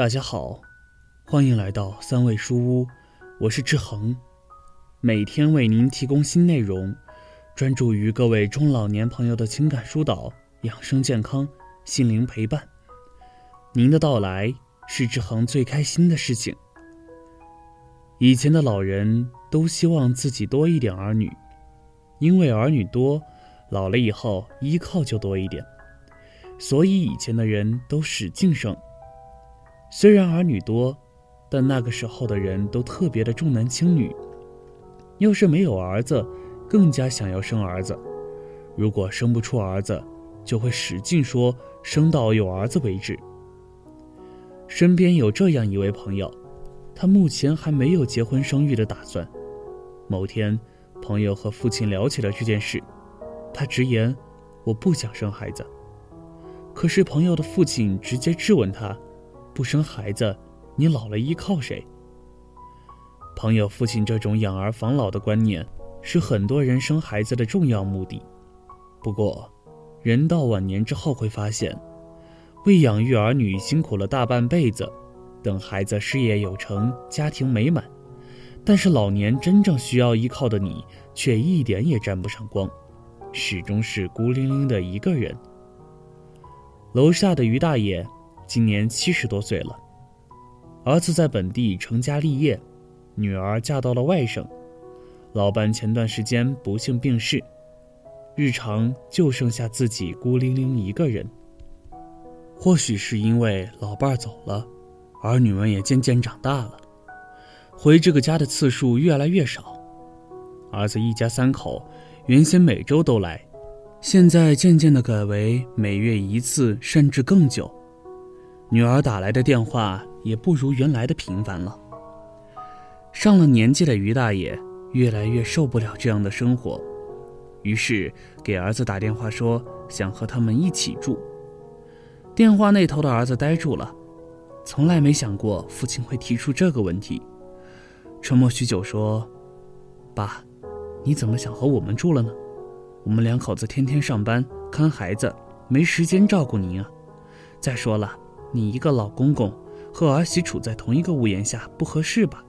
大家好，欢迎来到三味书屋，我是志恒，每天为您提供新内容，专注于各位中老年朋友的情感疏导、养生健康、心灵陪伴。您的到来是志恒最开心的事情。以前的老人都希望自己多一点儿女，因为儿女多，老了以后依靠就多一点，所以以前的人都使劲生。虽然儿女多，但那个时候的人都特别的重男轻女。要是没有儿子，更加想要生儿子；如果生不出儿子，就会使劲说生到有儿子为止。身边有这样一位朋友，他目前还没有结婚生育的打算。某天，朋友和父亲聊起了这件事，他直言：“我不想生孩子。”可是朋友的父亲直接质问他。不生孩子，你老了依靠谁？朋友父亲这种养儿防老的观念，是很多人生孩子的重要目的。不过，人到晚年之后会发现，为养育儿女辛苦了大半辈子，等孩子事业有成、家庭美满，但是老年真正需要依靠的你，却一点也沾不上光，始终是孤零零的一个人。楼下的于大爷。今年七十多岁了，儿子在本地成家立业，女儿嫁到了外省，老伴前段时间不幸病逝，日常就剩下自己孤零零一个人。或许是因为老伴儿走了，儿女们也渐渐长大了，回这个家的次数越来越少。儿子一家三口原先每周都来，现在渐渐的改为每月一次，甚至更久。女儿打来的电话也不如原来的频繁了。上了年纪的于大爷越来越受不了这样的生活，于是给儿子打电话说想和他们一起住。电话那头的儿子呆住了，从来没想过父亲会提出这个问题。沉默许久说：“爸，你怎么想和我们住了呢？我们两口子天天上班看孩子，没时间照顾您啊。再说了。”你一个老公公和儿媳处在同一个屋檐下，不合适吧？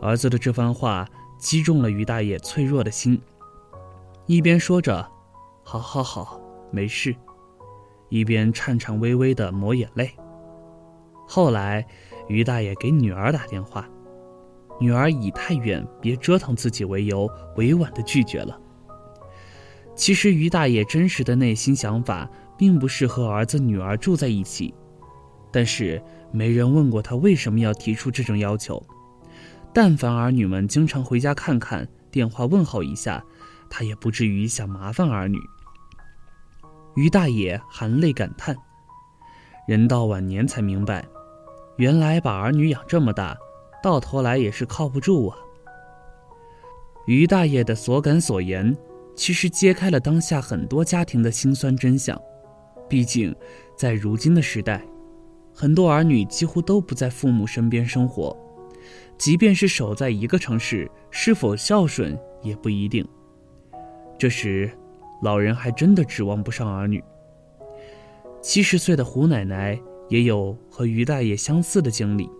儿子的这番话击中了于大爷脆弱的心，一边说着“好好好，没事”，一边颤颤巍巍的抹眼泪。后来，于大爷给女儿打电话，女儿以太远，别折腾自己为由，委婉的拒绝了。其实，于大爷真实的内心想法。并不是和儿子女儿住在一起，但是没人问过他为什么要提出这种要求。但凡儿女们经常回家看看，电话问候一下，他也不至于想麻烦儿女。于大爷含泪感叹：“人到晚年才明白，原来把儿女养这么大，到头来也是靠不住啊。”于大爷的所感所言，其实揭开了当下很多家庭的辛酸真相。毕竟，在如今的时代，很多儿女几乎都不在父母身边生活，即便是守在一个城市，是否孝顺也不一定。这时，老人还真的指望不上儿女。七十岁的胡奶奶也有和于大爷相似的经历，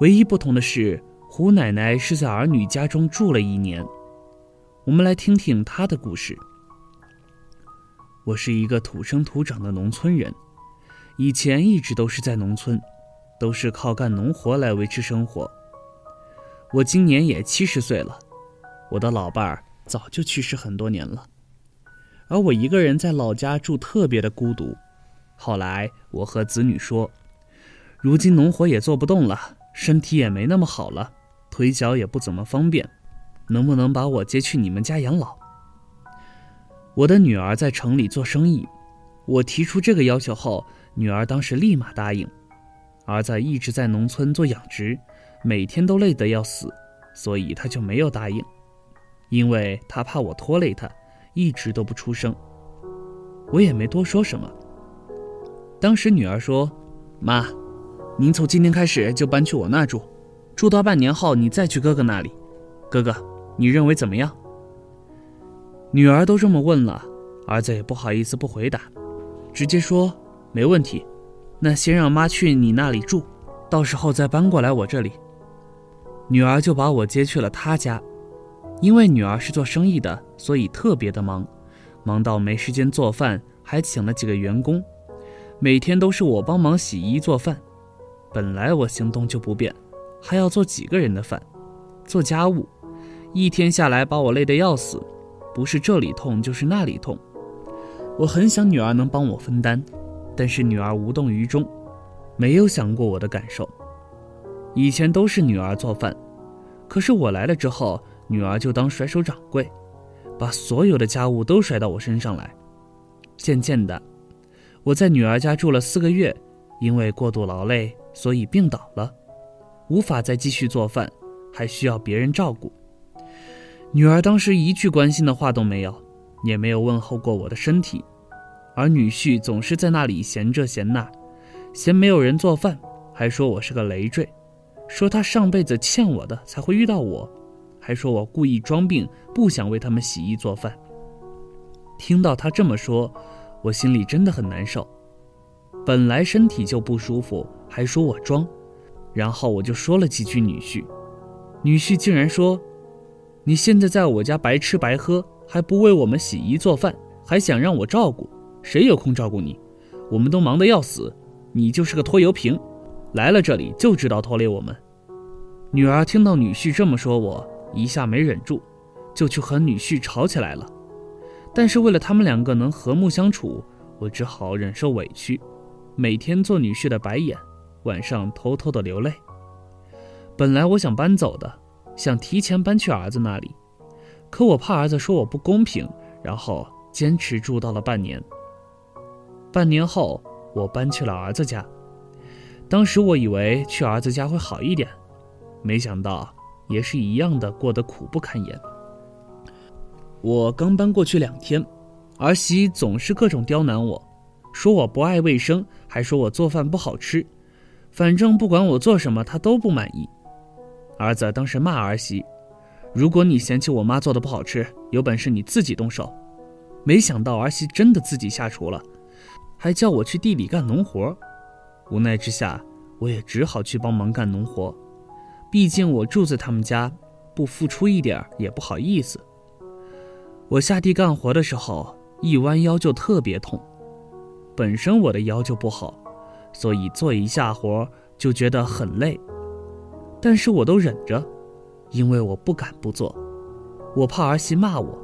唯一不同的是，胡奶奶是在儿女家中住了一年。我们来听听她的故事。我是一个土生土长的农村人，以前一直都是在农村，都是靠干农活来维持生活。我今年也七十岁了，我的老伴儿早就去世很多年了，而我一个人在老家住特别的孤独。后来我和子女说，如今农活也做不动了，身体也没那么好了，腿脚也不怎么方便，能不能把我接去你们家养老？我的女儿在城里做生意，我提出这个要求后，女儿当时立马答应。儿子一直在农村做养殖，每天都累得要死，所以他就没有答应，因为他怕我拖累他，一直都不出声。我也没多说什么。当时女儿说：“妈，您从今天开始就搬去我那住，住到半年后你再去哥哥那里。哥哥，你认为怎么样？”女儿都这么问了，儿子也不好意思不回答，直接说没问题。那先让妈去你那里住，到时候再搬过来我这里。”女儿就把我接去了她家，因为女儿是做生意的，所以特别的忙，忙到没时间做饭，还请了几个员工，每天都是我帮忙洗衣做饭。本来我行动就不便，还要做几个人的饭，做家务，一天下来把我累得要死，不是这里痛就是那里痛。我很想女儿能帮我分担，但是女儿无动于衷，没有想过我的感受。以前都是女儿做饭，可是我来了之后，女儿就当甩手掌柜，把所有的家务都甩到我身上来。渐渐的，我在女儿家住了四个月，因为过度劳累，所以病倒了，无法再继续做饭，还需要别人照顾。女儿当时一句关心的话都没有，也没有问候过我的身体，而女婿总是在那里嫌这嫌那，嫌没有人做饭，还说我是个累赘。说他上辈子欠我的才会遇到我，还说我故意装病，不想为他们洗衣做饭。听到他这么说，我心里真的很难受。本来身体就不舒服，还说我装，然后我就说了几句女婿，女婿竟然说：“你现在在我家白吃白喝，还不为我们洗衣做饭，还想让我照顾？谁有空照顾你？我们都忙得要死，你就是个拖油瓶。”来了这里就知道拖累我们。女儿听到女婿这么说，我一下没忍住，就去和女婿吵起来了。但是为了他们两个能和睦相处，我只好忍受委屈，每天做女婿的白眼，晚上偷偷的流泪。本来我想搬走的，想提前搬去儿子那里，可我怕儿子说我不公平，然后坚持住到了半年。半年后，我搬去了儿子家。当时我以为去儿子家会好一点，没想到也是一样的，过得苦不堪言。我刚搬过去两天，儿媳总是各种刁难我，说我不爱卫生，还说我做饭不好吃，反正不管我做什么，她都不满意。儿子当时骂儿媳：“如果你嫌弃我妈做的不好吃，有本事你自己动手。”没想到儿媳真的自己下厨了，还叫我去地里干农活。无奈之下，我也只好去帮忙干农活。毕竟我住在他们家，不付出一点也不好意思。我下地干活的时候，一弯腰就特别痛。本身我的腰就不好，所以做一下活就觉得很累。但是我都忍着，因为我不敢不做，我怕儿媳骂我。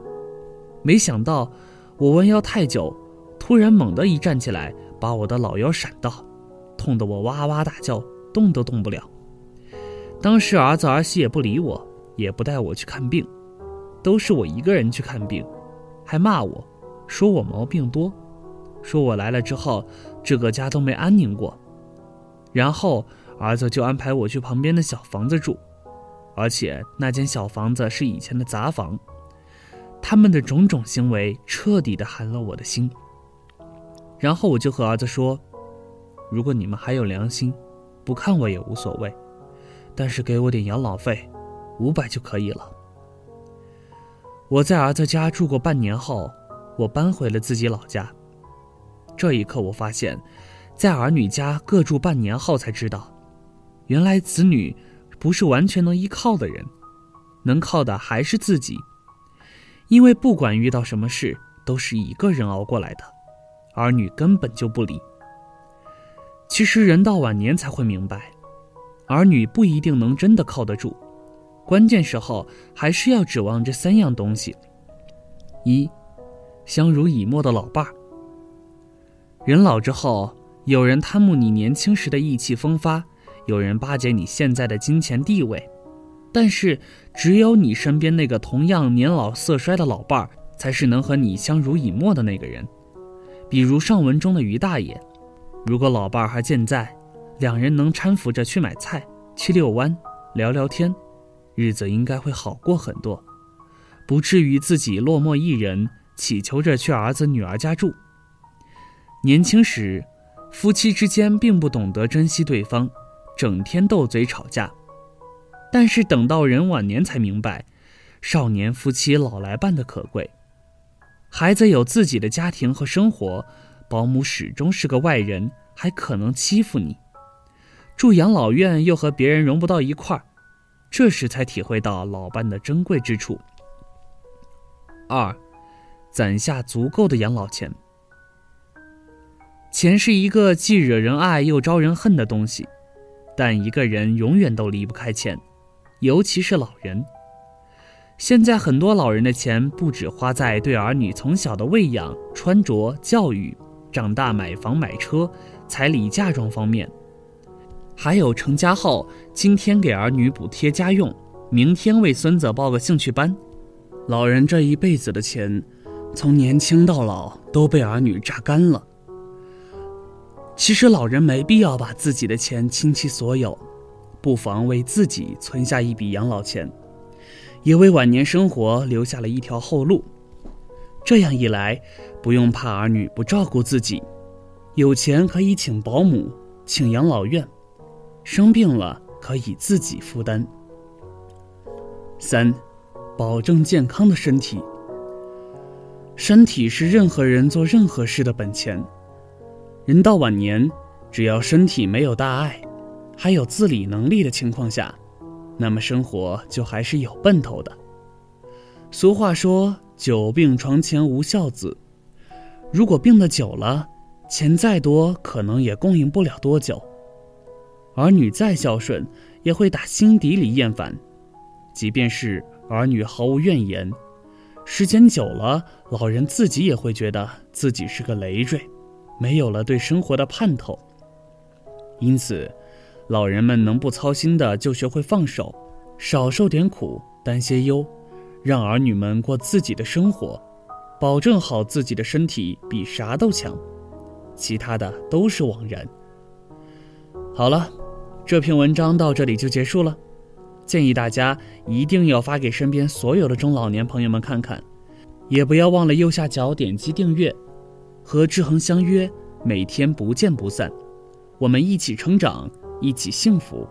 没想到我弯腰太久，突然猛地一站起来，把我的老腰闪到。痛得我哇哇大叫，动都动不了。当时儿子儿媳也不理我，也不带我去看病，都是我一个人去看病，还骂我，说我毛病多，说我来了之后，这个家都没安宁过。然后儿子就安排我去旁边的小房子住，而且那间小房子是以前的杂房。他们的种种行为彻底的寒了我的心。然后我就和儿子说。如果你们还有良心，不看我也无所谓，但是给我点养老费，五百就可以了。我在儿子家住过半年后，我搬回了自己老家。这一刻，我发现，在儿女家各住半年后，才知道，原来子女不是完全能依靠的人，能靠的还是自己。因为不管遇到什么事，都是一个人熬过来的，儿女根本就不理。其实人到晚年才会明白，儿女不一定能真的靠得住，关键时候还是要指望这三样东西：一，相濡以沫的老伴儿。人老之后，有人贪慕你年轻时的意气风发，有人巴结你现在的金钱地位，但是只有你身边那个同样年老色衰的老伴儿，才是能和你相濡以沫的那个人。比如上文中的于大爷。如果老伴儿还健在，两人能搀扶着去买菜、去遛弯、聊聊天，日子应该会好过很多，不至于自己落寞一人，祈求着去儿子女儿家住。年轻时，夫妻之间并不懂得珍惜对方，整天斗嘴吵架，但是等到人晚年才明白，少年夫妻老来伴的可贵。孩子有自己的家庭和生活。保姆始终是个外人，还可能欺负你；住养老院又和别人融不到一块儿，这时才体会到老伴的珍贵之处。二，攒下足够的养老钱。钱是一个既惹人爱又招人恨的东西，但一个人永远都离不开钱，尤其是老人。现在很多老人的钱不止花在对儿女从小的喂养、穿着、教育、长大买房买车、彩礼嫁妆方面，还有成家后今天给儿女补贴家用，明天为孙子报个兴趣班。老人这一辈子的钱，从年轻到老都被儿女榨干了。其实老人没必要把自己的钱倾其所有，不妨为自己存下一笔养老钱。也为晚年生活留下了一条后路。这样一来，不用怕儿女不照顾自己，有钱可以请保姆、请养老院，生病了可以自己负担。三，保证健康的身体。身体是任何人做任何事的本钱。人到晚年，只要身体没有大碍，还有自理能力的情况下。那么生活就还是有奔头的。俗话说：“久病床前无孝子。”如果病得久了，钱再多可能也供应不了多久。儿女再孝顺，也会打心底里厌烦。即便是儿女毫无怨言，时间久了，老人自己也会觉得自己是个累赘，没有了对生活的盼头。因此。老人们能不操心的就学会放手，少受点苦，担些忧，让儿女们过自己的生活，保证好自己的身体比啥都强，其他的都是枉然。好了，这篇文章到这里就结束了，建议大家一定要发给身边所有的中老年朋友们看看，也不要忘了右下角点击订阅，和志恒相约，每天不见不散，我们一起成长。一起幸福。